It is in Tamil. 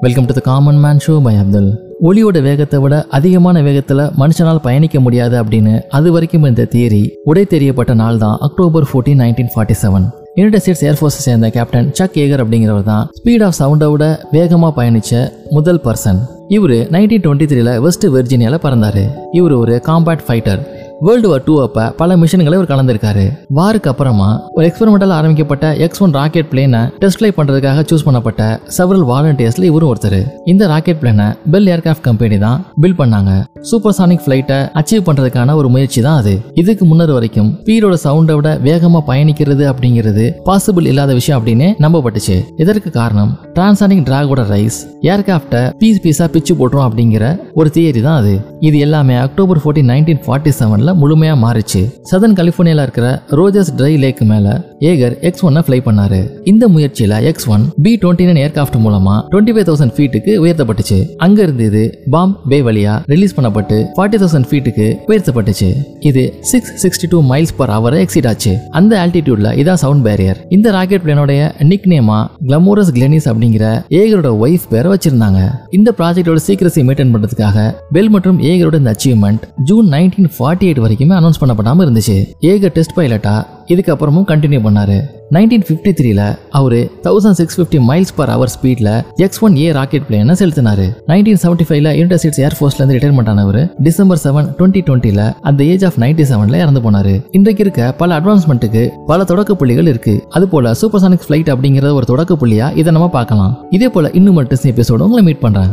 Welcome to the common man show by Abdul ஒளியோட வேகத்தை விட அதிகமான வேகத்தில் மனுஷனால் பயணிக்க முடியாது அப்படின்னு அது வரைக்கும் இந்த தியரி உடை தெரியப்பட்ட நாள் தான் October fourteen nineteen forty seven United States ஏர்ஃபோர்ஸை சேர்ந்த கேப்டன் சக் ஏகர் அப்படிங்கிறவர் தான் ஸ்பீட் ஆஃப் சவுண்டை விட வேகமாக பயணித்த முதல் பர்சன் இவர் நைன்டீன் டுவெண்ட்டி த்ரீல வெஸ்ட் வெர்ஜினியாவில் பிறந்தார். இவர் ஒரு combat fighter world war two அப்ப பல மிஷன்களை இவர் கலந்திருக்காரு. வாருக்கு அப்புறமா ஒரு எக்ஸ்பெரிமெண்டல் ஆரம்பிக்கப்பட்ட எக்ஸ் ஒன் ராக்கெட் பிளேனை டெஸ்ட் ஃபிளை பண்றதுக்காக சூஸ் பண்ணப்பட்ட செவரல் வாலண்டியர்ஸ்ல இவரும் ஒருத்தர். இந்த ராக்கெட் பிளேனை பெல் ஏர்கிராஃப்ட் கம்பெனி தான் பில்ட் பண்ணாங்க. சூப்பர் சானிக் ஃபிளைட்டை அச்சீவ் பண்றதுக்கான ஒரு முயற்சி தான் அது. இதுக்கு முன்னர் வரைக்கும் பீரோட சவுண்டை விட வேகமா பயணிக்கிறது அப்படிங்கிறது பாசிபிள் இல்லாத விஷயம் அப்படின்னு நம்பப்பட்டுச்சு. இதற்கு காரணம் டிரான்சானிக் டிராகோட ரைஸ் ஏர்கிராஃப்டை பீஸ் பீஸா பிச்சு போட்டுரும் அப்படிங்கிற ஒரு தியரி தான் அது. இது எல்லாமே October fourteen nineteen forty seven முழுமையா மாறிச்சு. சதன் கலிஃபோர்னியாவில் இருக்கிற ரோஜர்ஸ் ட்ரை லேக் மேல ஏகர் எக்ஸ் ஒன்னை ஃப்ளை பண்ணாரு. இந்த முயற்சியில் X one B twenty nine aircraft மூலமா டுவெண்ட்டி ஃபைவ் தௌசண்ட் ஃபீட்டுக்கு உயர்த்தப்பட்டுச்சு. அங்க இருந்து இது பாம் பே வழியாக ரிலீஸ் பண்ணப்பட்டு ஃபார்ட்டி தௌசண்ட் ஃபீட்டுக்கு உயர்த்தப்பட்டுச்சு. இது six sixty two miles per hour exit ஆச்சு. அந்த ஆல்டிடியூட்ல இதான் சவுண்ட் பேரியர் இந்த ராக்கெட் பிளேனோடைய நிக் நேமா கிளமோரஸ் கிளெனிஸ் அப்படிங்கிற ஏகரோட ஒய்ஃப் பேரை வச்சிருந்தாங்க. இந்த ப்ராஜெக்டோட சீக்கிரசி மெயின்டைன் பண்றதுக்காக பெல் மற்றும் ஏகரோட இந்த achievement June nineteen forty eight வரைக்குமே அனௌன்ஸ் பண்ணப்படாம இருந்துச்சு. ஏகர் டெஸ்ட் பைலட்டா இதுக்கப்புறமும் கண்டினியூ பண்ணாரு. நைன்டீன் ஃபிஃப்டி த்ரீல அவரு thousand six fifty miles per hour ஸ்பீட்ல எக்ஸ் ஒன் ஏ ராக்கெட் பிளேனை செலுத்தினாரு. நைன்டீன் செவன்டி ஃபைவ்ல யுனைடெட் ஸ்டேட்ஸ் ஏர்ஃபோர்ஸ்ல இருந்து ரிட்டைர்மெண்ட் ஆனவர் டிசம்பர் செவன் டுவெண்ட்டி டுவெண்ட்டில அட் ஏஜ் ஆஃப் நைன்டி செவன்ல இறந்து போனாரு. இன்றைக்கு இருக்க பல அட்வான்ஸ்மெண்ட்டுக்கு பல தொடக்க புள்ளிகள் இருக்கு. அது போல சூப்பர்சானிக் ஃபிளைட் அப்படிங்கிற ஒரு தொடக்க புள்ளியா இதை நம்ம பார்க்கலாம். இதே போல இன்னும் மட்டும் எபிசோடு உங்களை மீட் பண்றேன்.